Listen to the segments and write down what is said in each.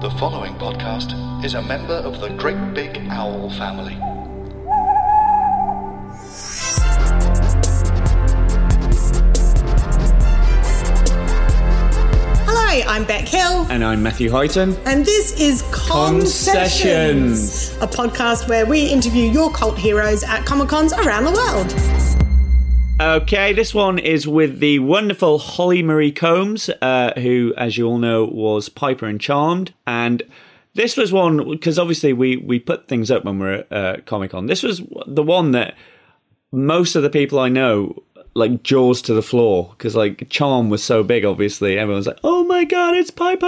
The following podcast is a member of the Great Big Owl family. Hi, I'm Bec Hill, And I'm Matthew Highton. and this is Concessions, Concessions. a podcast where we interview your cult heroes at Comic Cons around the world. Okay, this one is with the wonderful Holly Marie Combs, uh, who, as you all know, was Piper and Charmed. And this was one, because obviously we, we put things up when we we're at uh, Comic Con. This was the one that most of the people I know, like, jaws to the floor, because, like, Charm was so big, obviously. Everyone's like, oh my god, it's Piper!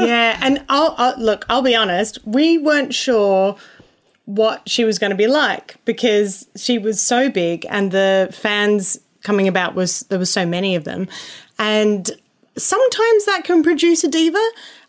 Yeah, and I'll, I'll look. I'll be honest. We weren't sure what she was going to be like because she was so big, and the fans coming about was there was so many of them, and sometimes that can produce a diva.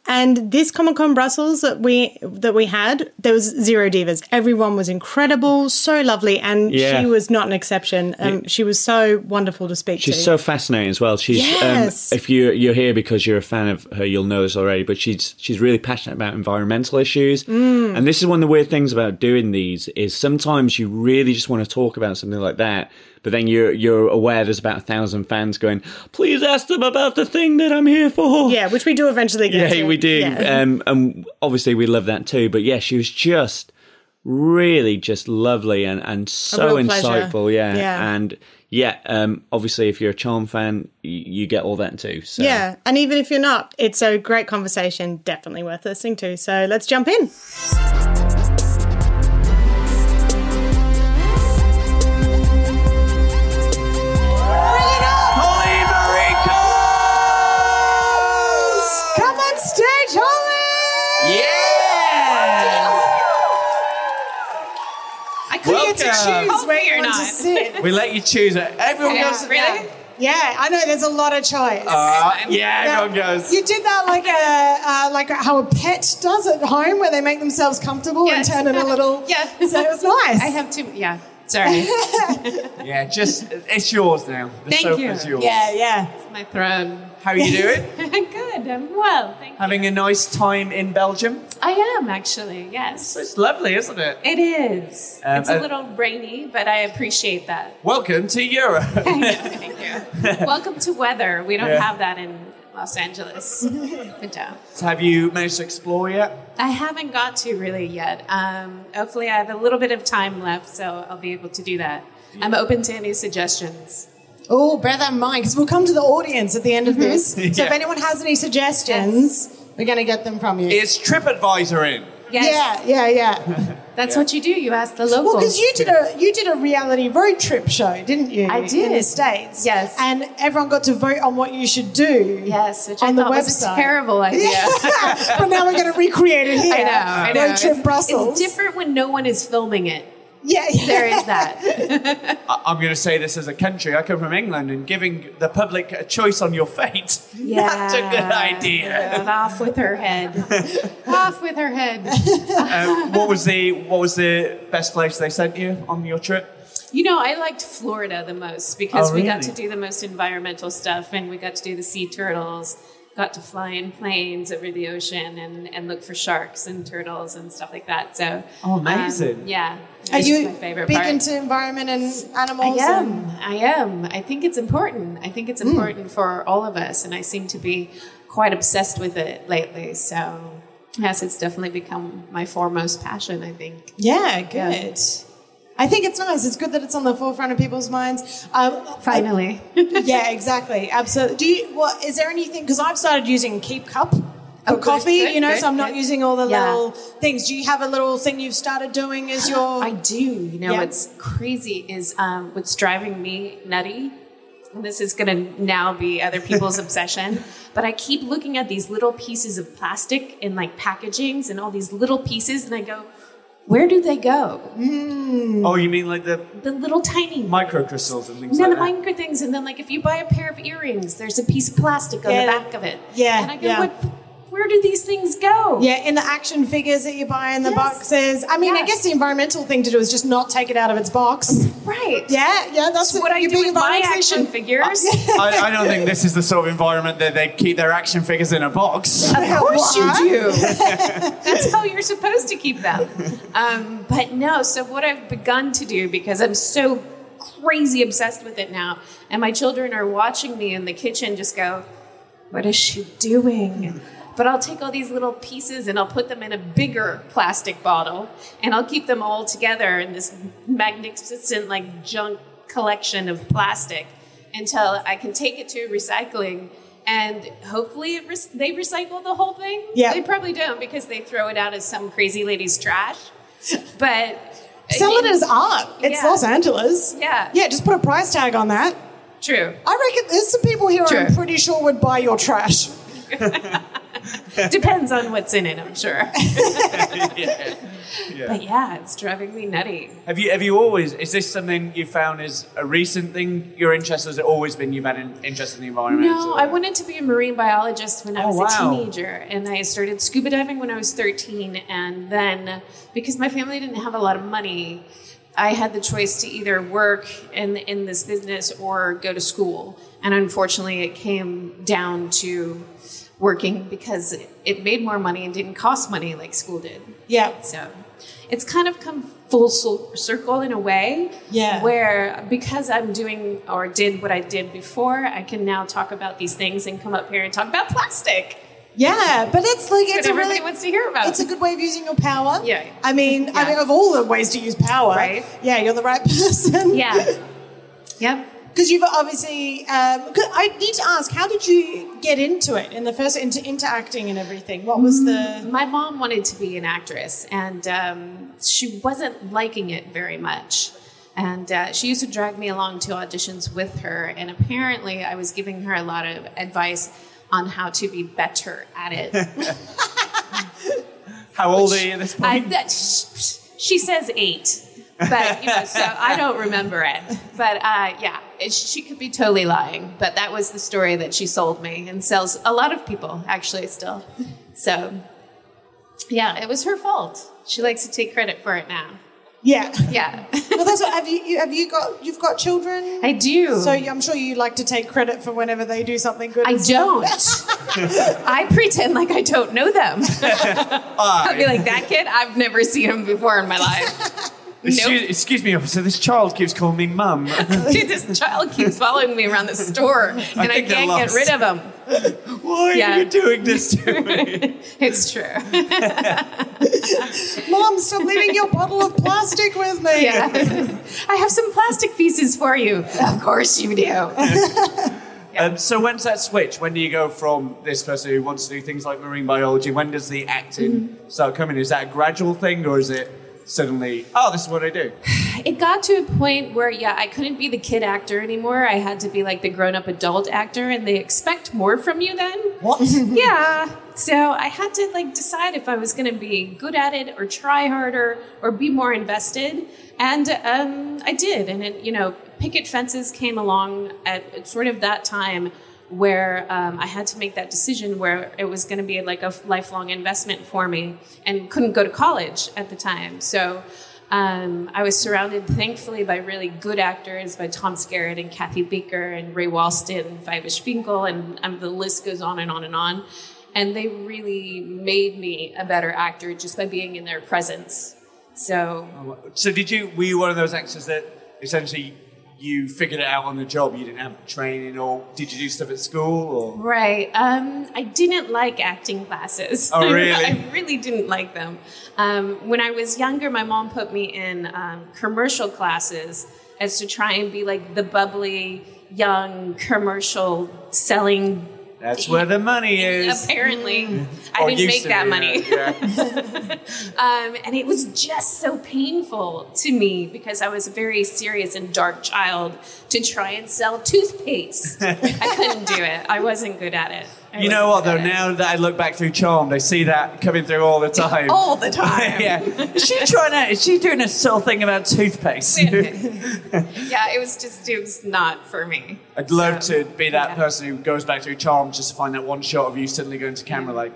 And this Comic Con Brussels that we that we had, there was zero divas. Everyone was incredible, so lovely, and Yeah. she was not an exception. Um, she was so wonderful to speak She's to. She's so fascinating as well. She's Yes. um, if you you're here because you're a fan of her, you'll know this already. But she's she's really passionate about environmental issues, Mm. and this is one of the weird things about doing these is sometimes you really just want to talk about something like that, but then you're you're aware there's about a thousand fans going, please ask them about the thing that I'm here for. yeah, which we do eventually get. Yeah, to. we do. Yeah. Um, and obviously we love that too. But yeah, she was just really just lovely and, and so insightful. Yeah. Yeah. And yeah, um, obviously if you're a Charm fan, you, you get all that too. So Yeah, and even if you're not, it's a great conversation, definitely worth listening to. So let's jump in. Get to Welcome. choose where you're want not. to sit. We let you choose it. Everyone Yeah, goes. really? Yeah, I know. There's a lot of choice. Uh, yeah, everyone goes. you did that like a uh, like how a pet does at home, where they make themselves comfortable Yes. and turn it a little. Yeah. so it was nice. I have two. Yeah. Sorry. Yeah, just it's yours now. The Thank sofa's you. yours. yeah, yeah. It's My throne. How are you doing? Good. I'm well. Thank you. Having a nice time in Belgium. I am actually. Yes. It's lovely, isn't it? It is. Um, it's a uh, little rainy, but I appreciate that. Welcome to Europe. Thank you. Welcome to weather. We don't Yeah. have that in Los Angeles. Good job. Have you managed to explore yet? I haven't got to really yet. Um, hopefully, I have a little bit of time left, so I'll be able to do that. I'm open to any suggestions. Oh, bear that in mind because we'll come to the audience at the end of this. So if anyone has any suggestions, we're going to get them from you. Is TripAdvisor in? Yes, Yeah, yeah, yeah. that's what you do. You ask the locals. Well, because you did a you did a reality road trip show, didn't you? I did in the states. Yes. and everyone got to vote on what you should do. Yes, which I on the thought was a website. terrible idea. but now we're going to recreate it here. I know, I know. Road trip It's- Brussels. It's different when no one is filming it. Yeah, yeah. There is that. I- I'm going to say this as a country. I come from England, and giving the public a choice on your fate. Yeah. That's a good idea. Yeah, off with her head. off with her head. Um, what was the What was the best place they sent you on your trip? You know, I liked Florida the most because Oh, we got to do the most environmental stuff and we got to do the sea turtles, got to fly in planes over the ocean and, and look for sharks and turtles and stuff like that. So, Oh, amazing. um, yeah. Are it's you my favorite big part. into environment and animals? I am. and- I am. I think it's important. I think it's important for all of us, and I seem to be quite obsessed with it lately. So yes, it's definitely become my foremost passion. I think. Yeah, good. I think it's nice. It's good that it's on the forefront of people's minds. Um, Finally. yeah, exactly. Absolutely. Do you? Well, is there anything? Because I've started using Keep Cup for Oh, coffee. good, you know, good, so I'm not good. using all the Yeah. little things. Do you have a little thing you've started doing as your? I do. You know, Yeah. what's crazy is um, what's driving me nutty. And this is going to now be other people's obsession. But I keep looking at these little pieces of plastic in like packagings and all these little pieces, and I go, where do they go? Hmm. Oh, you mean like the The little tiny microcrystals and things No, like the that? micro things, and then like if you buy a pair of earrings, there's a piece of plastic on Yeah. the back of it. Yeah, and I go, yeah. what? Where do these things go? yeah, in the action figures that you buy in the Yes. boxes. I mean, I guess the environmental thing to do is just not take it out of its box. right. Yeah, yeah, that's What I you're do with my action figures. I, I don't think this is the sort of environment that they keep their action figures in a box. Of course you do. That's how you're supposed to keep them. Um, but no, so what I've begun to do because I'm so crazy obsessed with it now, and my children are watching me in the kitchen just go, What is she doing? But I'll take all these little pieces and I'll put them in a bigger plastic bottle and I'll keep them all together in this magnificent, like, junk collection of plastic until I can take it to recycling and hopefully it re- they recycle the whole thing. Yeah. They probably don't because they throw it out as some crazy lady's trash. But uh, Sell it as art. It's Yeah. Los Angeles. Yeah. Yeah, just put a price tag on that. True. I reckon there's some people here I'm pretty sure would buy your trash. Depends on what's in it, I'm sure. But yeah, it's driving me nutty. Have you have you always is this something you found is a recent thing your interest has it always been you've had an interest in the environment? No, or- I wanted to be a marine biologist when I Oh, was wow. a teenager, and I started scuba diving when I was 13. And then, because my family didn't have a lot of money, I had the choice to either work in in this business or go to school. And unfortunately, it came down to working because it, made more money and didn't cost money like school did. Yeah. So it's kind of come full circle in a way. Yeah. Where because I'm doing or did what I did before, I can now talk about these things and come up here and talk about plastic. Yeah, but it's like it's a really wants to hear about. it's a good way of using your power. Yeah. I mean, I mean, of all the ways to use power, Right. Yeah, you're the right person. yeah. Yep. Because you've obviously. Um, 'cause I need to ask, how did you get into it in the first into into acting and everything? What was the? My mom wanted to be an actress, and um, she wasn't liking it very much. And uh, she used to drag me along to auditions with her, and apparently, I was giving her a lot of advice on how to be better at it. How old are you at this I, point? that, sh- she says eight, but you know, so I don't remember it. But uh, yeah, it, she could be totally lying. But that was the story that she sold me and sells a lot of people actually still. So yeah, it was her fault. She likes to take credit for it now. Yeah. Yeah, well, that's what. Have you, you have you got you've got children? I do. So I'm sure you like to take credit for whenever they do something good. I don't. I pretend like I don't know them. I'll be like, that kid, I've never seen him before in my life. Excuse, excuse me, officer. This child keeps calling me mum. Dude, this child keeps following me around the store, and I, think they're can't get rid of him. Why Yeah. are you doing this to me? It's true. Mom, stop leaving your bottle of plastic with me. Yeah. I have some plastic pieces for you. Of course you do. Um, so when's that switch? When do you go from this person who wants to do things like marine biology? When does the acting start coming? Is that a gradual thing, or is it suddenly? Oh, this is what I do. It got to a point where, yeah, I couldn't be the kid actor anymore. I had to be like the grown up adult actor, and they expect more from you then. What? yeah. So I had to like decide if I was going to be good at it or try harder or be more invested. And um, I did. And it, you know, picket fences came along at, at sort of that time where um, I had to make that decision where it was going to be like a lifelong investment for me and couldn't go to college at the time. So um, I was surrounded, thankfully, by really good actors, by Tom Skerritt and Kathy Baker and Ray Walston and Fyvush Finkel, and um, the list goes on and on and on. And they really made me a better actor just by being in their presence. So So did you? Were you one of those actors that essentially you figured it out on the job. You didn't have training, or did you do stuff at school? Or Right. Um, I didn't like acting classes. Oh, really? I really didn't like them. Um, when I was younger, my mom put me in um, commercial classes as to try and be like the bubbly, young commercial selling. That's where the money is. Apparently, I didn't make that be, money. yeah, yeah. Um, and it was just so painful to me because I was a very serious and dark child to try and sell toothpaste. I couldn't do it. I wasn't good at it. You know what though? Now that I look back through Charmed, I see that coming through all the time. all the time. yeah. Is she trying to? Is she doing a subtle thing about toothpaste? yeah, it was just it was not for me. I'd love So, to be that yeah. person who goes back through Charmed just to find that one shot of you suddenly going to camera like.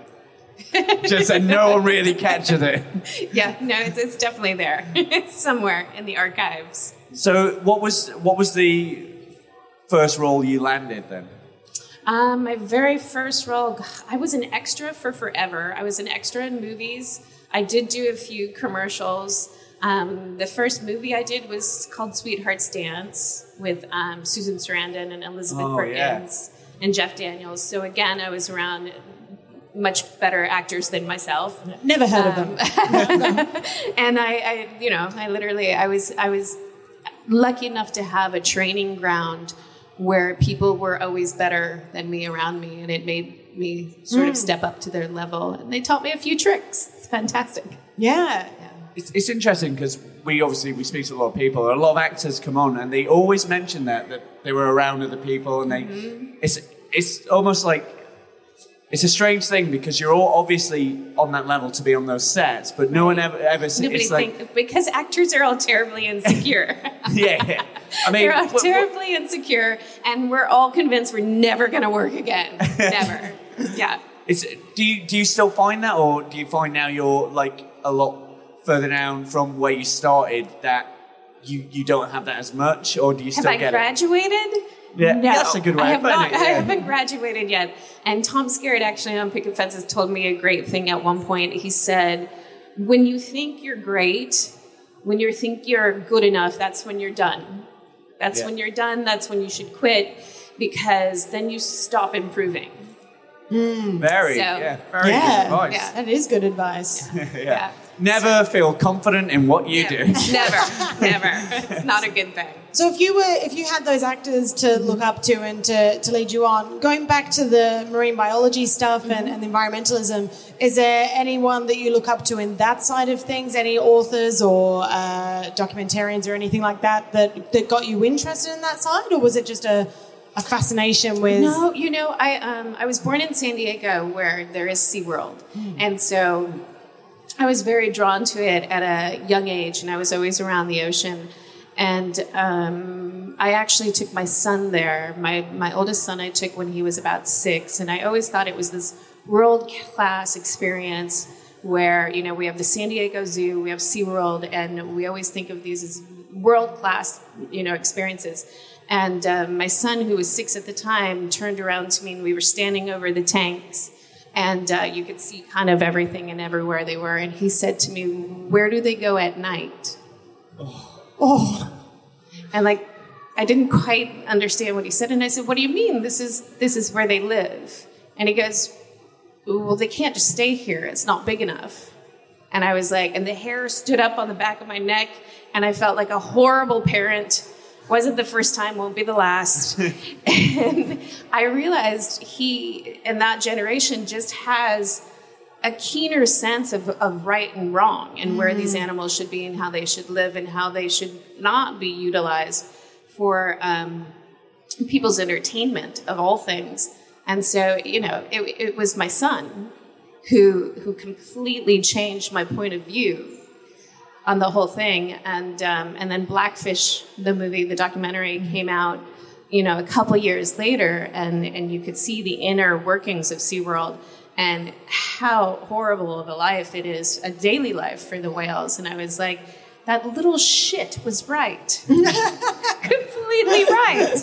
just and no one really catches it. Yeah, no, it's, it's definitely there. it's somewhere in the archives. So, what was what was the first role you landed then? Um, my very first role, I was an extra for forever. I was an extra in movies. I did do a few commercials. Um, the first movie I did was called Sweethearts Dance with um, Susan Sarandon and Elizabeth Oh, yeah. Perkins and Jeff Daniels. So again, I was around much better actors than myself. Never heard of them. and I, I, you know, I literally, I was, I was lucky enough to have a training ground where people were always better than me around me, and it made me sort of hmm. step up to their level. And they taught me a few tricks. It's fantastic. Yeah. It's, it's interesting because we obviously we speak to a lot of people. A lot of actors come on and they always mention that that they were around other people and they. Mm-hmm. It's it's almost like it's a strange thing because you're all obviously on that level to be on those sets, but no one ever ever. Nobody it's like think because actors are all terribly insecure. yeah, yeah. I mean, They're all what- what- terribly insecure, and we're all convinced we're never going to work again. never. Yeah. It's, do you do you still find that, or do you find now you're like a lot further down from where you started that you you don't have that as much, or do you still Have I get it? Graduated? Yeah, no, that's a good way I have putting not. it, I haven't graduated yet. And Tom Skerritt actually on Picket Fences told me a great thing at one point. He said, "When you think you're great, when you think you're good enough, that's when you're done. That's Yeah. when you're done. That's when you should quit, because then you stop improving." Hmm. Very, So- yeah, very Yeah. good advice. Yeah. That is good advice. yeah. Never feel confident in what you do. never, never. It's not a good thing. So if you were, if you had those actors to look up to and to, to lead you on, going back to the marine biology stuff and, and the environmentalism, is there anyone that you look up to in that side of things? Any authors or uh, documentarians or anything like that, that that got you interested in that side, or was it just a, a fascination with? No, you know, I um, I was born in San Diego where there is SeaWorld. And so I was very drawn to it at a young age, and I was always around the ocean. And um, I actually took my son there. My, my oldest son I took when he was about six, and I always thought it was this world class experience where, you know, we have the San Diego Zoo, we have SeaWorld, and we always think of these as world class, you know, experiences. And um, my son, who was six at the time, turned around to me, and we were standing over the tanks and uh, you could see kind of everything and everywhere they were. And he said to me, "Where do they go at night?" Oh, And like, I didn't quite understand what he said. And I said, "What do you mean? This is this is where they live?" And he goes, "Well, they can't just stay here. It's not big enough." And I was like, and the hair stood up on the back of my neck, and I felt like a horrible parent. Wasn't the first time, won't be the last. and I realized he, in that generation, just has a keener sense of, of right and wrong and where these animals should be and how they should live and how they should not be utilized for um, people's entertainment of all things. And so, you know, it, it was my son who who completely changed my point of view on the whole thing. And um, and then Blackfish, the movie, the documentary, came out, you know, a couple years later, and and you could see the inner workings of SeaWorld and how horrible of a life it is, a daily life for the whales. And I was like, that little shit was right. Completely right.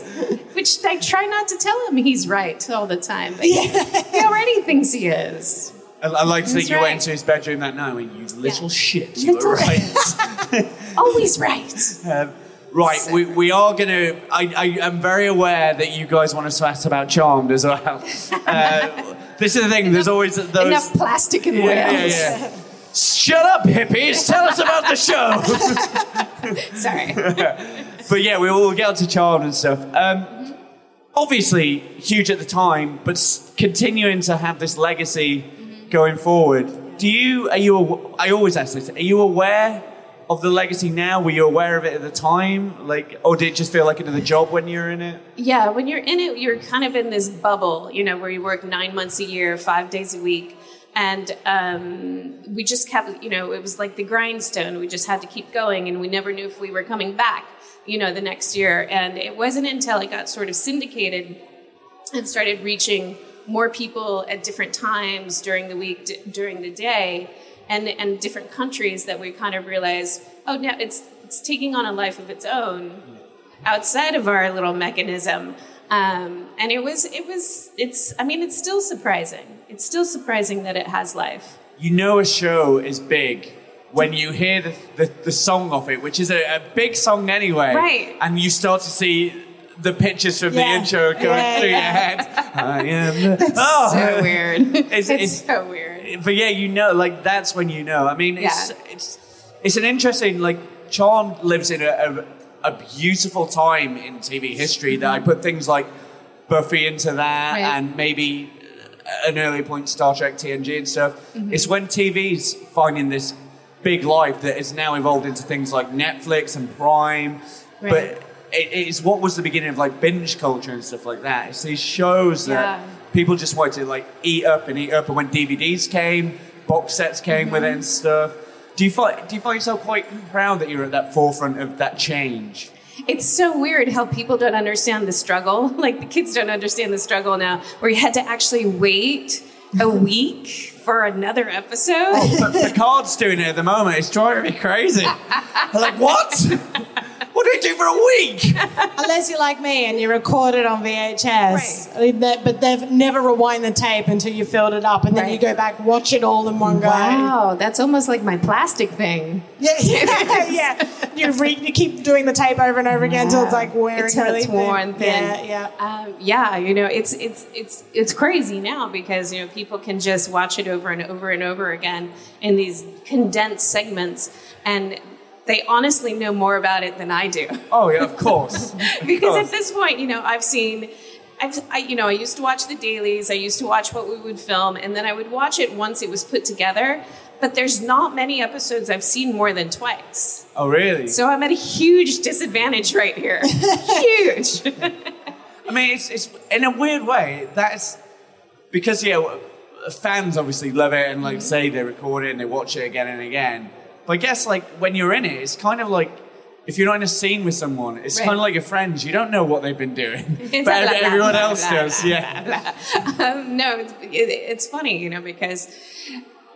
Which I try not to tell him he's right all the time, but he, he already thinks he is. I, I like to think you right. went into his bedroom that night and you little shit, you were right. Always right. Um, Right, So- we, we are going to. I, I am very aware that you guys want us to ask about Charmed as well. Uh, this is the thing, there's always those. Enough plastic in Yeah, Wales. yeah, yeah. Shut up, hippies! Tell us about the show! Sorry. but yeah, we will get on to Charmed and stuff. Um, obviously, huge at the time, but continuing to have this legacy going forward. Do you, are you, aw- I always ask this, are you aware of the legacy now? Were you aware of it at the time? Like, or did it just feel like another job when you were in it? Yeah, when you're in it, you're kind of in this bubble, you know, where you work nine months a year, five days a week. And um, we just kept, you know, it was like the grindstone. We just had to keep going, and we never knew if we were coming back, you know, the next year. And it wasn't until it got sort of syndicated and started reaching more people at different times during the week, d- during the day, and and different countries that we kind of realized, oh, now it's it's taking on a life of its own outside of our little mechanism. Um, and it was it was it's I mean it's still surprising. It's still surprising that it has life. You know a show is big when you hear the, the, the song of it, which is a, a big song anyway. Right. And you start to see the pictures from the intro going Yeah, through yeah. your head. I am the, oh, So weird. It's- It's, it's- so weird. but yeah, you know, like that's when you know. I mean, it's Yeah. it's it's an interesting like Charmed lives in a, a a beautiful time in TV history that I put things like Buffy into that Right. and maybe uh, an early point Star Trek TNG and stuff. Mm-hmm. It's when TV's finding this big life that is now evolved into things like Netflix and Prime, Right. but. It, it's what was the beginning of like binge culture and stuff like that. It's these shows that Yeah. people just wanted to like eat up and eat up. And when DVDs came, box sets came with Mm-hmm. it and stuff. Do you find do you find yourself quite proud that you're at that forefront of that change? It's so weird how people don't understand the struggle. Like the kids don't understand the struggle now, where you had to actually wait a week for another episode. But Picard's doing it at the moment. It's driving me crazy. Like, what? What do we do for a week? Unless you're like me and you record it on VHS, I mean, that- but they've never rewind the tape until you filled it up, and then Right. you go back, watch it all in one go. Wow, that's almost like my plastic thing. Yeah, yeah, yeah. You, re- you keep doing the tape over and over again until it's like wearing Until really it's worn thin. Yeah, yeah. Um, yeah, you know, it's it's it's it's crazy now because you know people can just watch it over and over and over again in these condensed segments, and they honestly know more about it than I do. Oh yeah, of course. because course. at this point, you know, I've seen. I've, I, you know, I used to watch the dailies. I used to watch what we would film, and then I would watch it once it was put together. But there's not many episodes I've seen more than twice. Oh really? So I'm at a huge disadvantage right here. huge. I mean, it's, it's in a weird way. That's because yeah, fans obviously love it and like mm-hmm. say they record it and they watch it again and again. But I guess like when you're in it, it's kind of like if you're not in a scene with someone, it's Right. kind of like your friends. You don't know what they've been doing, but blah, everyone blah, else blah, does. yeah. um, no, it's, it, it's funny, you know, because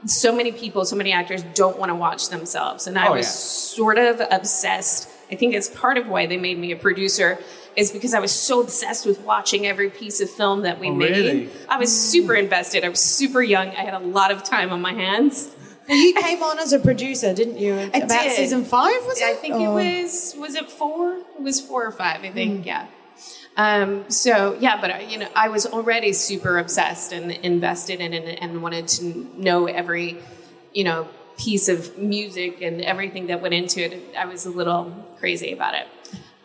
so many people, so many actors don't want to watch themselves. And I Oh, was yeah. sort of obsessed. I think it's part of why they made me a producer is because I was so obsessed with watching every piece of film that we Oh, made. really? I was super invested. I was super young. I had a lot of time on my hands. Well, you came on as a producer, didn't you? I About did. season five, was it? I think it was was it four? It was four or five, I think. Yeah. Um, so yeah, but I, you know, I was already super obsessed and invested in it and wanted to know every, you know, piece of music and everything that went into it. I was a little crazy about it.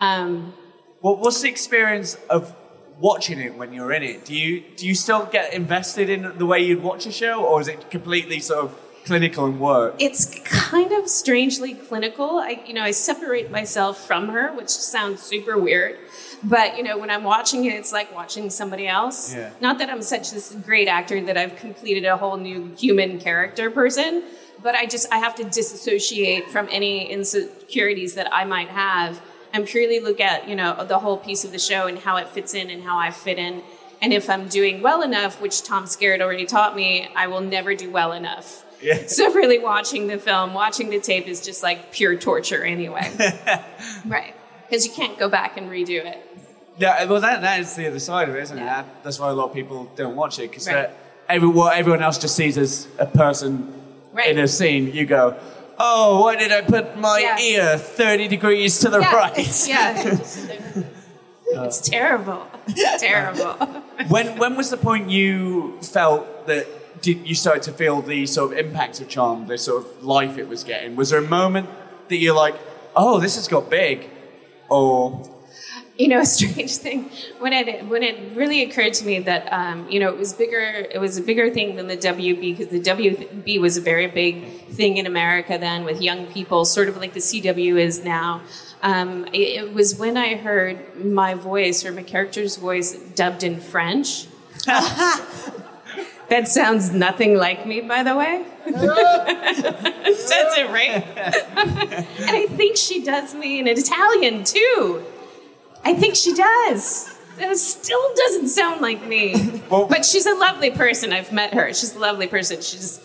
Um, What, what's the experience of watching it when you're in it? Do you do you still get invested in the way you'd watch a show, or is it completely sort of clinical and work? it's kind of strangely clinical. I, you know, I separate myself from her, which sounds super weird. But you know, when I'm watching it, it's like watching somebody else. Yeah. Not that I'm such this great actor that I've completed a whole new human character person, but I just I have to disassociate from any insecurities that I might have and purely look at you know the whole piece of the show and how it fits in and how I fit in. And if I'm doing well enough, which Tom Skerritt already taught me, I will never do well enough. Yeah. So really watching the film, watching the tape is just like pure torture anyway. right. Because you can't go back and redo it. Yeah, well, that, that is the other side of it, isn't it? Yeah. That, that's why a lot of people don't watch it because Right. every, what everyone else just sees as a person Right. in a scene. You go, oh, why did I put my Yeah. ear 30 degrees to the yeah. right? Yeah. it's terrible. It's terrible. When when was the point you felt that did you started to feel the sort of impact of charm, the sort of life it was getting? Was there a moment that you're like, oh, this has got big, or you know, a strange thing when it when it really occurred to me that um, you know it was bigger. It was a bigger thing than the WB because the WB was a very big thing in America then with young people, sort of like the CW is now. Um, it, it was when I heard my voice or my character's voice dubbed in French. that sounds nothing like me, by the way. does it, right? and I think she does me in Italian too. I think she does. It still doesn't sound like me. but she's a lovely person. I've met her. She's a lovely person. She just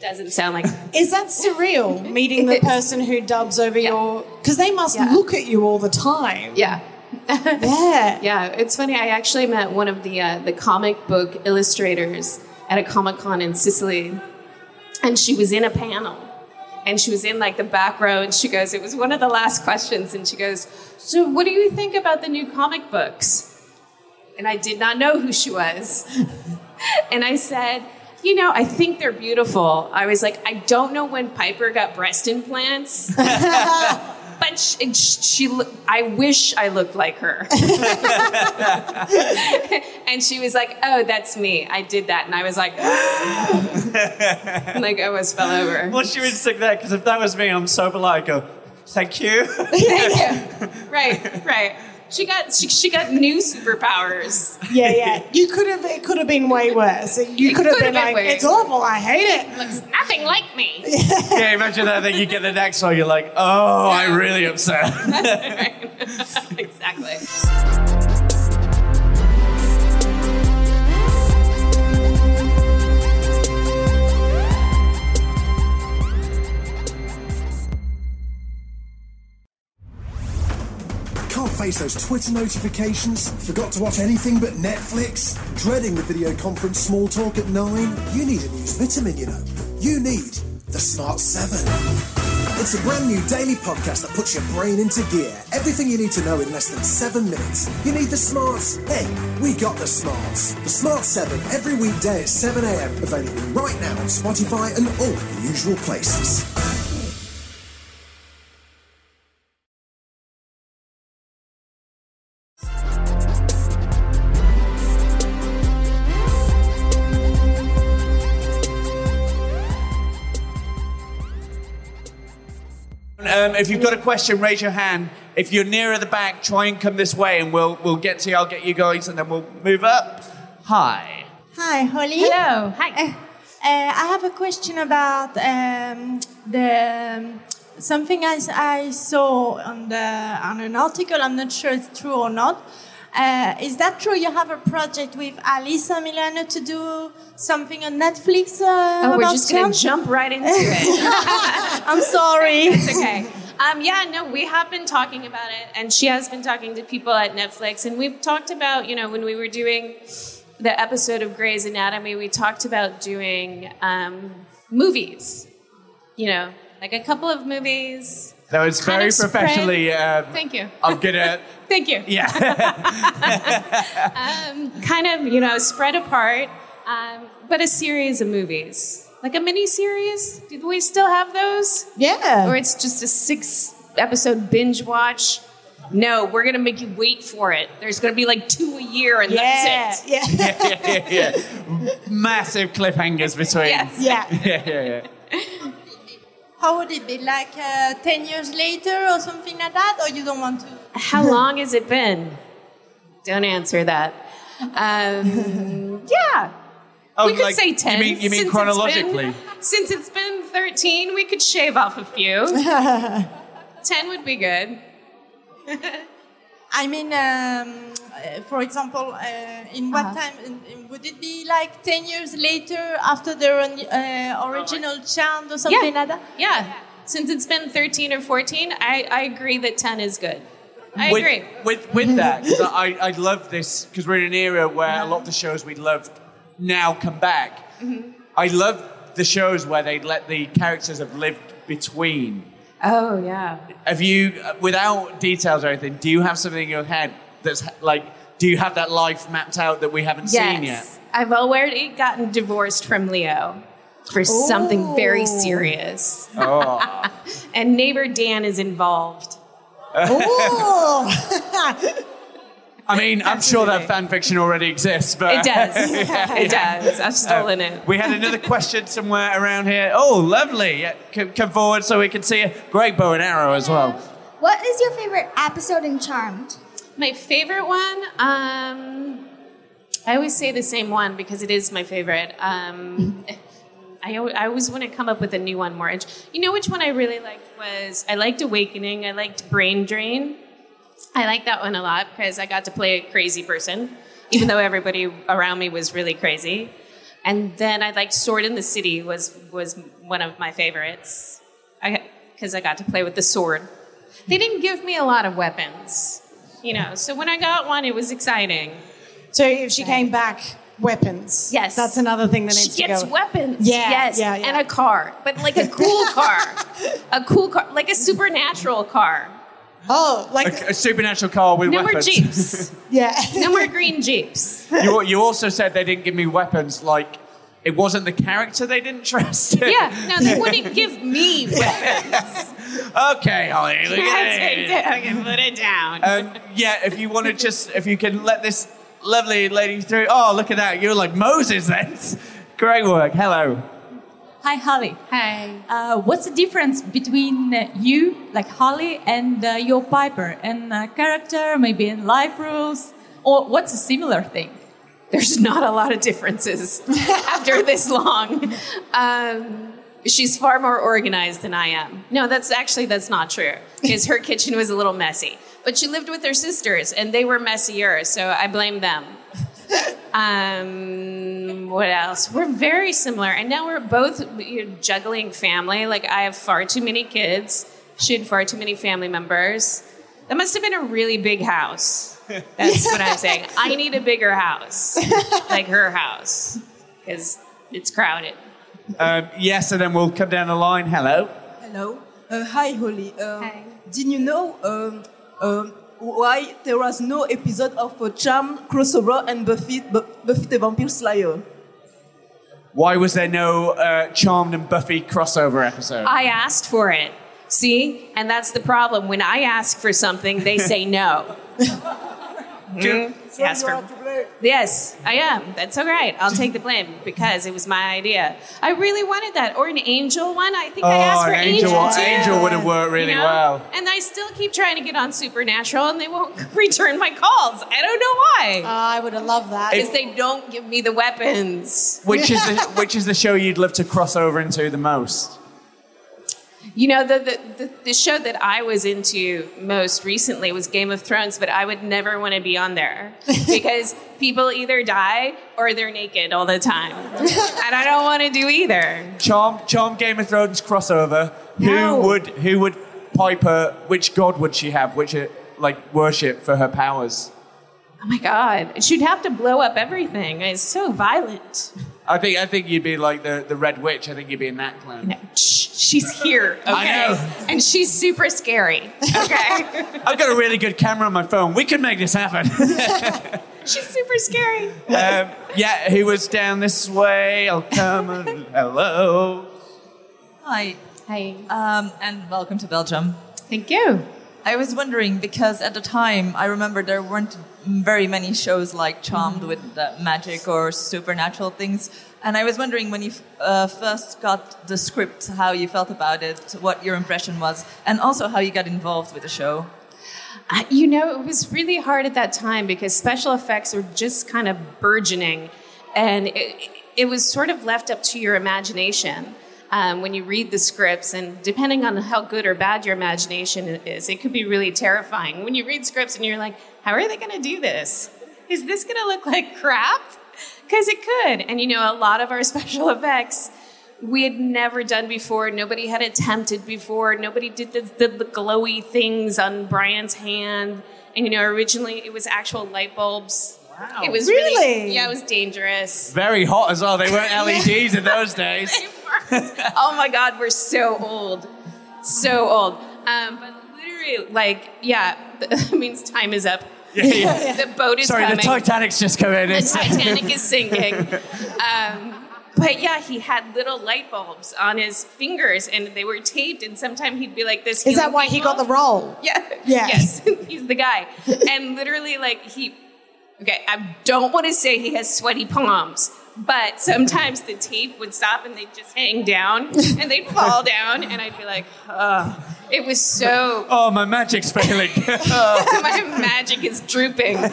doesn't sound like Is that surreal, meeting the person who dubs over your. Because they must Yeah. look at you all the time. Yeah. Yeah. Yeah, it's funny. I actually met one of the uh, the comic book illustrators at a comic con in Sicily, and she was in a panel, and she was in like the back row, and she goes, "It was one of the last questions," and she goes, "So, what do you think about the new comic books?" And I did not know who she was, and I said. You know, I think they're beautiful. I was like, I don't know when Piper got breast implants, but she, she, I wish I looked like her. and she was like, "Oh, that's me. I did that." And I was like, like I almost fell over. Well, she would instinct there? Because if that was me, I'm so polite. I go, thank you. Thank you. Right, right. She got she, she got new superpowers. Yeah, yeah. You could have. It could have been way worse. You could have been been like, worse. "It's awful. I hate it." Looks nothing like me. yeah, imagine that. Then you get the next one, you're like, oh, I'm really upset. exactly. Face those Twitter notifications? Forgot to watch anything but Netflix? Dreading the video conference small talk at 9? You need a news vitamin, you know. You need the Smart 7. It's a brand new daily podcast that puts your brain into gear. Everything you need to know in less than seven minutes. You need the smarts? Hey, we got the smarts. The Smart 7 every weekday at 7 a.m. Available right now on Spotify and all the usual places. Um, if you've got a question, raise your hand. If you're nearer the back, try and come this way, and we'll we'll get to you. I'll get you guys, and then we'll move up. Hi. Hi, Holly. Hello. Hi. Uh, I have a question about um, the um, something I, I saw on the on an article. I'm not sure it's true or not. Uh, is that true? You have a project with Alyssa Milano to do something on Netflix? Uh, Oh, we're about just gonna jump? jump right into it. I'm sorry. It's okay. Um, yeah, no, we have been talking about it, and she has been talking to people at Netflix, and we've talked about, you know, when we were doing the episode of Grey's Anatomy, we talked about doing um, movies. You know, like a couple of movies. That was very professionally. Um, Thank you. I'm gonna. Thank you. Yeah. um, kind of, you know, spread apart, um, but a series of movies, like a mini series. Do we still have those? Yeah. Or it's just a six episode binge watch. No, we're gonna make you wait for it. There's gonna be like two a year, and yeah. that's it. Yeah. yeah, yeah, yeah. Massive cliffhangers between. Yes. Yeah. yeah, yeah, yeah. How would it be? Like uh, 10 years later or something like that? Or you don't want to? How long has it been? Don't answer that. Um, yeah, Oh, we could like, say ten. You mean, you since mean it's chronologically? been- since it's been thirteen, we could shave off a few. ten would be good. I mean, um, for example, uh, in what time in, in- would it be like ten years later after the uh, original chant or something like that? Yeah. Since it's been 13 or 14, I, I agree that 10 is good. I with, agree. With, with that, 'cause I, I love this, because we're in an era where a lot of the shows we loved now come back. Mm-hmm. I love the shows where they let the characters have lived between. Oh yeah. Have you, uh, without details or anything, do you have something in your head that's like, do you have that life mapped out that we haven't seen yet? Yes. I've already gotten divorced from Leo for something very serious. Oh. And neighbor Dan is involved. I mean, I'm sure that fan fiction already exists, but It does. It does. I've uh, stolen it. we had another question somewhere around here. Oh, lovely! Yeah, come, come forward so we can see a great bow and arrow as well. What is your favorite episode in Charmed? My favorite one, um, I always say the same one because it is my favorite. Um, I, I always want to come up with a new one more. You know which one I really liked was I liked Awakening. I liked Brain Drain. I liked that one a lot because I got to play a crazy person, even though everybody around me was really crazy. And then I liked Sword and the City was was one of my favorites because I got to play with the sword. They didn't give me a lot of weapons, you know. So when I got one, it was exciting. So if she came back, weapons. Yes. That's another thing that needs She to gets go. weapons. Yeah, Yes. yeah, yeah. And a car, but like a cool car, a cool car, like a supernatural car. Oh, like A, a supernatural car with No more weapons. jeeps. yeah. No more green jeeps. you, you also said they didn't give me weapons. Like it wasn't the character they didn't trust. Yeah. No, they wouldn't give me weapons. Okay, Holly. look at it. it. I can put it down. Um, yeah, if you want to just, if you can let this lovely lady through. Oh, look at that. You're like Moses then. Great work. Hello. Hi, Holly. Hi. Uh, what's the difference between uh, you, like Holly, and uh, your Piper? In uh, character, maybe in life rules? Or what's a similar thing? There's not a lot of differences after this long. Um, she's far more organized than I am. No, that's actually that's not true because her kitchen was a little messy. But she lived with her sisters and they were messier, so I blame them. Um, what else? We're very similar, and now we're both you know, juggling family. Like I have far too many kids. She had far too many family members. That must have been a really big house. That's what I'm saying. I need a bigger house, like her house, because it's crowded. Um, yes, and then we'll come down the line. Hello. Hello. Uh, hi, Holly. Um, Hi. Did you know um, um, why there was no episode of uh, Charm crossover and Buffy, Bu- Buffy the Vampire Slayer? Why was there no uh, Charmed and Buffy crossover episode? I asked for it. See? And that's the problem. When I ask for something, they say no. Mhm. Yes, for- yes, I am. That's all right. I'll take the blame because it was my idea. I really wanted that. Or an angel one. I think I oh, asked for an angel, too. angel would have worked really You know? well. And I still keep trying to get on Supernatural and they won't return my calls. I don't know why. I would have loved that. Because they don't give me the weapons. Which is the, which is the show you'd love to cross over into the most? You know, the, the, the, the show that I was into most recently was Game of Thrones, but I would never want to be on there because people either die or they're naked all the time. and I don't want to do either. Charm, Charm Game of Thrones crossover. No. Who would who would Piper? Which god would she have? Which uh, like worship for her powers? Oh my God. She'd have to blow up everything. It's so violent. I think I think you'd be like the, the Red Witch. I think you'd be in that clan. No, shh, she's here, okay? I know. And she's super scary, okay? I've got a really good camera on my phone. We can make this happen. she's super scary. um, yeah, who was down this way? I'll come. And, hello. Hi. Hi. Um, and welcome to Belgium. Thank you. I was wondering because at the time I remember there weren't very many shows like Charmed with magic or supernatural things. And I was wondering when you uh, first got the script, how you felt about it, what your impression was, and also how you got involved with the show. Uh, You know, it was really hard at that time because special effects were just kind of burgeoning, and it, it was sort of left up to your imagination. Um, when you read the scripts, and depending on how good or bad your imagination is, it could be really terrifying. When you read scripts and you're like, how are they going to do this? Is this going to look like crap? Because it could. And you know, a lot of our special effects we had never done before. Nobody had attempted before. Nobody did the, the, the glowy things on Brian's hand. And you know, originally it was actual light bulbs. Wow. It was really, Really? yeah, it was dangerous. Very hot as well. They weren't LEDs in those days. oh my God, we're so old. so old. Um, but literally, like, yeah, that means time is up. Yeah, yeah. the boat is Sorry, coming. the Titanic's just come in. The Titanic is sinking. Um, but yeah, he had little light bulbs on his fingers, and they were taped. And sometimes he'd be like this. Is that healing why he got the role? Yeah. Yeah. Yes, he's the guy. And literally, like he. Okay, I don't want to say he has sweaty palms, but sometimes the tape would stop and they'd just hang down and they'd fall down, and I'd be like, Ugh. it was so oh, my magic's failing. my magic is drooping.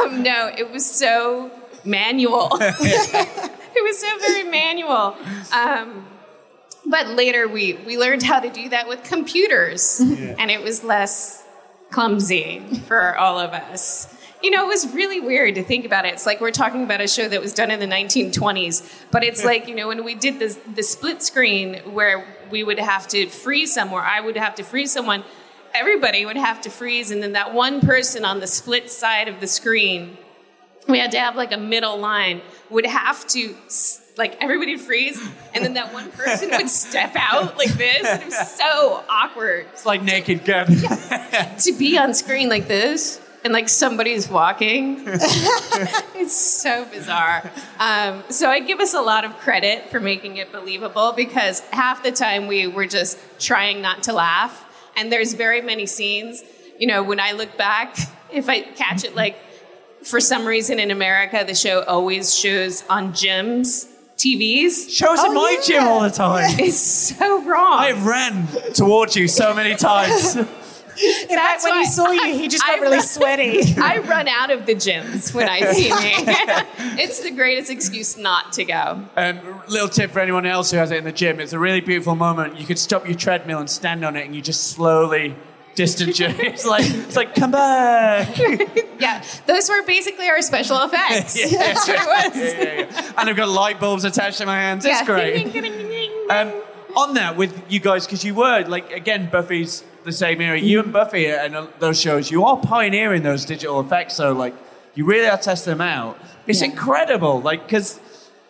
Um, no, it was so manual. it was so very manual. Um, but later we, we learned how to do that with computers, and it was less clumsy for all of us. You know, it was really weird to think about it. It's like we're talking about a show that was done in the 1920s, but it's like, you know, when we did this, the split screen where we would have to freeze somewhere, I would have to freeze someone, everybody would have to freeze, and then that one person on the split side of the screen, we had to have like a middle line, would have to, like, everybody freeze, and then that one person would step out like this. And it was so awkward it's like Naked Gun. to be on screen like this and like somebody's walking. it's so bizarre. Um, so I give us a lot of credit for making it believable because half the time we were just trying not to laugh. And there's very many scenes, you know, when I look back, if I catch it like for some reason in America, the show always shows on gyms. TVs Shows in my gym all the time. It's so wrong. I ran towards you so many times. In fact, when he saw you, he just got really sweaty. I run out of the gyms when I see me. it's the greatest excuse not to go. Um, little tip for anyone else who has it in the gym: it's a really beautiful moment. You could stop your treadmill and stand on it, and you just slowly distance you. It's like it's like come back. Yeah, those were basically our special effects. Yeah. That's what it was. Yeah, yeah, yeah. And I've got light bulbs attached to my hands. It's Yeah. great. Um, on that, with you guys, because you were like again, Buffy's the same era. You and Buffy and those shows, you are pioneering those digital effects. So like, you really are testing them out. It's incredible. Like, because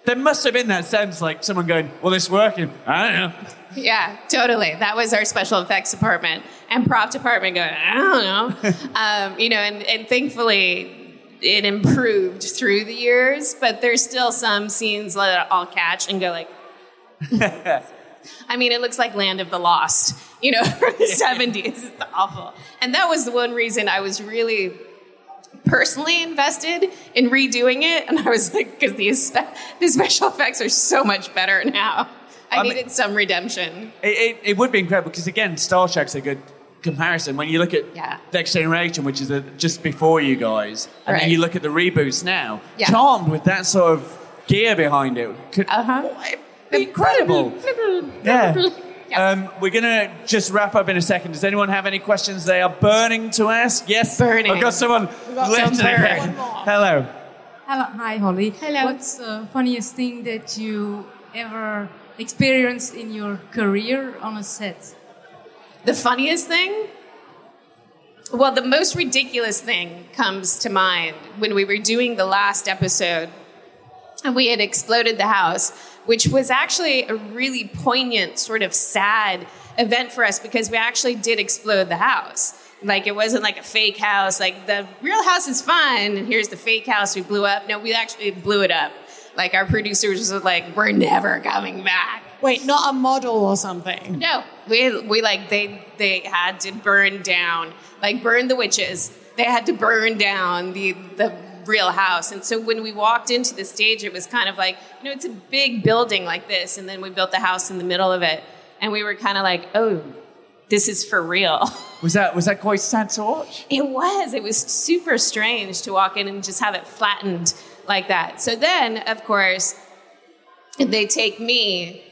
there must have been that sense, like someone going, "Well, this working." I don't know. Yeah, totally. That was our special effects department and prop department going, I don't know. um, you know, and, and thankfully it improved through the years, but there's still some scenes that I'll catch and go like, I mean, it looks like Land of the Lost, you know, from the 70s. It's awful. And that was the one reason I was really personally invested in redoing it. And I was like, because the, espe- the special effects are so much better now. I, I mean- needed some redemption. It, it, it would be incredible because again, Star Trek's a good comparison. When you look at Yeah. Next Generation, which is a, just before you guys, and Right. then you look at the reboots now, Yeah. Charmed with that sort of gear behind it could Uh-huh. Be incredible. Yeah. Um, we're gonna just wrap up in a second. Does anyone have any questions they are burning to ask? Yes, Burning. I've got someone got lifting some Hello. Hello, hi Holly. Hello. What's the funniest thing that you ever experienced in your career on a set? The funniest thing? Well, the most ridiculous thing comes to mind when we were doing the last episode and we had exploded the house, which was actually a really poignant, sort of sad event for us because we actually did explode the house. Like it wasn't like a fake house, like the real house is fine, and here's the fake house we blew up. No, we actually blew it up. Like our producers were like, we're never coming back. Wait, not a model or something. No, we we like they they had to burn down, like burn the witches. They had to burn down the the real house. And so when we walked into the stage, it was kind of like you know it's a big building like this, and then we built the house in the middle of it, and we were kind of like, oh, this is for real. Was that was that quite sad to watch? It was. It was super strange to walk in and just have it flattened like that. So then, of course, they take me,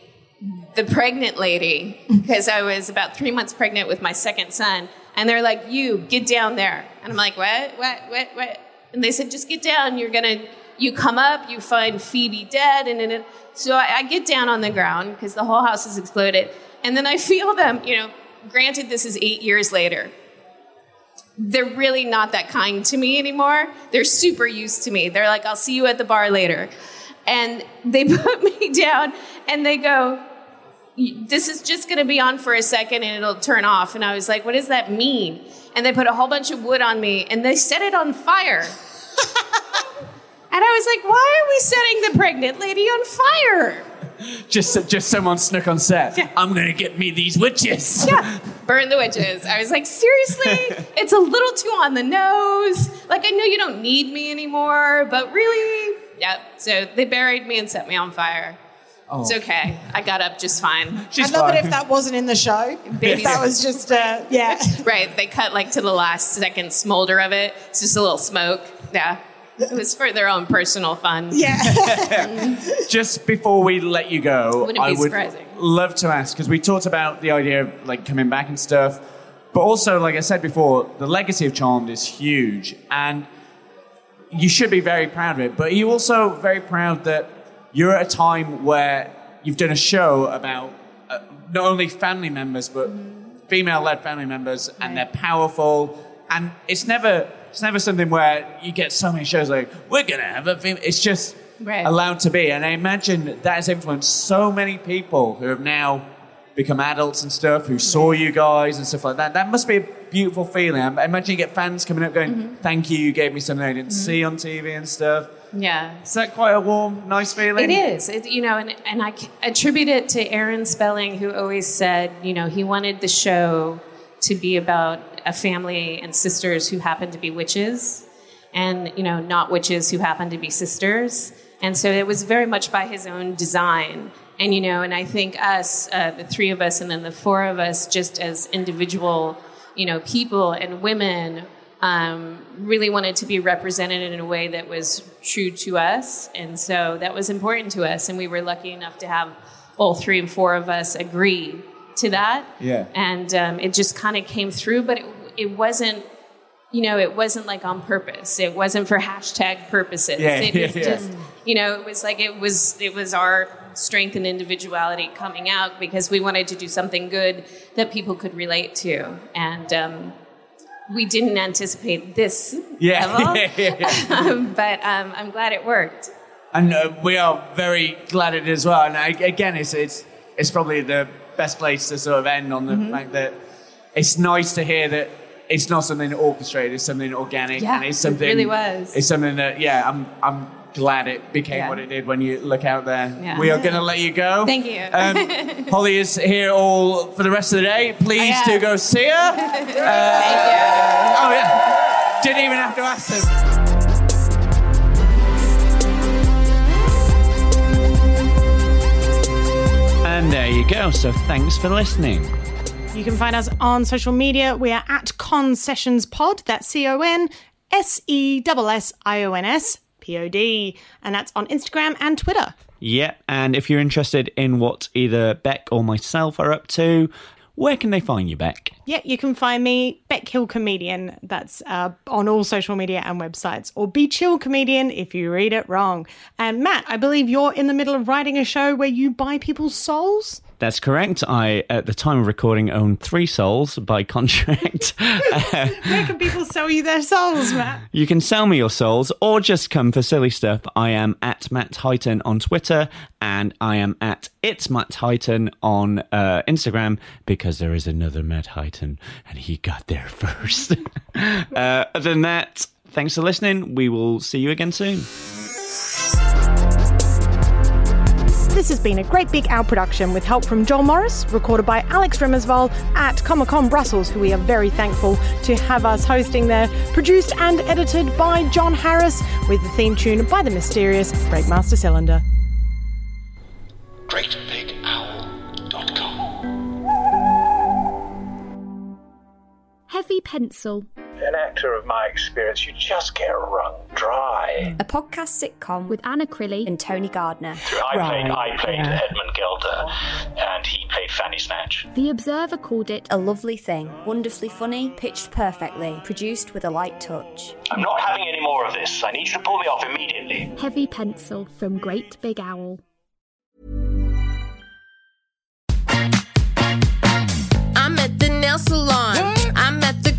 the pregnant lady, because I was about three months pregnant with my second son, and they're like, "You get down there," and I'm like, "What? What? What? What?" And they said, "Just get down. You're gonna." You come up, you find Phoebe dead, and, and, and so I, I get down on the ground because the whole house has exploded, and then I feel them. You know, granted, this is eight years later, they're really not that kind to me anymore. They're super used to me. They're like, I'll see you at the bar later. And they put me down and they go, this is just going to be on for a second and it'll turn off. And I was like, what does that mean? And they put a whole bunch of wood on me and they set it on fire. and I was like, why are we setting the pregnant lady on fire? Just, just someone snuck on set. I'm gonna get me these witches. Yeah, burn the witches. I was like, seriously? It's a little too on the nose. Like, I know you don't need me anymore, but really? Yeah. So they buried me and set me on fire. Oh. It's okay. I got up just fine. I love it if that wasn't in the show. If that was just, uh, yeah. right. They cut like to the last second smolder of it. It's just a little smoke. Yeah. It was for their own personal fun. Yeah. Just before we let you go, Wouldn't I be would surprising. love to ask because we talked about the idea of like coming back and stuff, but also, like I said before, the legacy of Charmed is huge, and you should be very proud of it. But are you also very proud that you're at a time where you've done a show about uh, not only family members but female-led family members, and they're powerful, and it's never it's never something where you get so many shows like we're gonna have a female. It's just Right. allowed to be. And I imagine that has influenced so many people who have now become adults and stuff, who saw you guys and stuff like that. That must be a beautiful feeling. I imagine you get fans coming up going, Mm-hmm. Thank you, you gave me something I didn't see on TV and stuff. Yeah. Is that quite a warm, nice feeling? It is, it, you know, and, and I attribute it to Aaron Spelling, who always said, you know, he wanted the show to be about a family and sisters who happen to be witches, and you know, not witches who happen to be sisters. And so it was very much by his own design. And you know, and I think us, uh, the three of us, and then the four of us, just as individual, you know, people and women um, really wanted to be represented in a way that was true to us. And so that was important to us. And we were lucky enough to have all three and four of us agree to that. Yeah. And um, it just kind of came through, but it, it wasn't, you know, it wasn't like on purpose. It wasn't for hashtag purposes. Yeah, it yeah, was yeah. just, you know, it was like it was it was our strength and individuality coming out because we wanted to do something good that people could relate to. And um, we didn't anticipate this Yeah. level, yeah, yeah. but um, I'm glad it worked. And uh, we are very glad it as well. And I, again, it's, it's, it's probably the best place to sort of end on the Mm-hmm. fact that it's nice to hear that it's not something orchestrated, it's something organic. Yeah, and it's it something, really was. It's something that, yeah, I'm, I'm glad it became Yeah. what it did when you look out there. Yeah. We are going to let you go. Thank you. Um, Holly is here all for the rest of the day. Please do go see her. Uh, Oh, yeah. Didn't even have to ask them. And there you go. So thanks for listening. You can find us on social media. We are at Con Sessions Pod. That's C O N S E S S I O N S P O D. And that's on Instagram and Twitter. Yeah, and if you're interested in what either Bec or myself are up to, where can they find you, Bec? Yeah, you can find me, Bec Hill Comedian. That's uh, on all social media and websites. Or Be Chill Comedian if you read it wrong. And Matt, I believe you're in the middle of writing a show where you buy people's souls? That's correct. I, at the time of recording, own three souls by contract. Where can people sell you their souls, Matt? You can sell me your souls or just come for silly stuff. I am at Matt Highton on Twitter and I am at It's Matt Highton on uh, Instagram because there is another Matt Highton and he got there first. uh, other than that, thanks for listening. We will see you again soon. This has been a Great Big Owl production with help from Joel Morris, recorded by Alex Rimmersval at Comic Con Brussels, who we are very thankful to have us hosting there. Produced and edited by John Harris, with the theme tune by the mysterious Breakmaster Cylinder. GreatBigOwl.com Heavy pencil. An actor of my experience, you just get wrung dry. A podcast sitcom with Anna Crilly and Tony Gardner. I played, I played Edmund Gilder, and he played Fanny Snatch. The Observer called it a lovely thing, wonderfully funny, pitched perfectly, produced with a light touch. I'm not having any more of this. I need you to pull me off immediately. Heavy pencil from Great Big Owl. I'm at the nail salon. I'm at the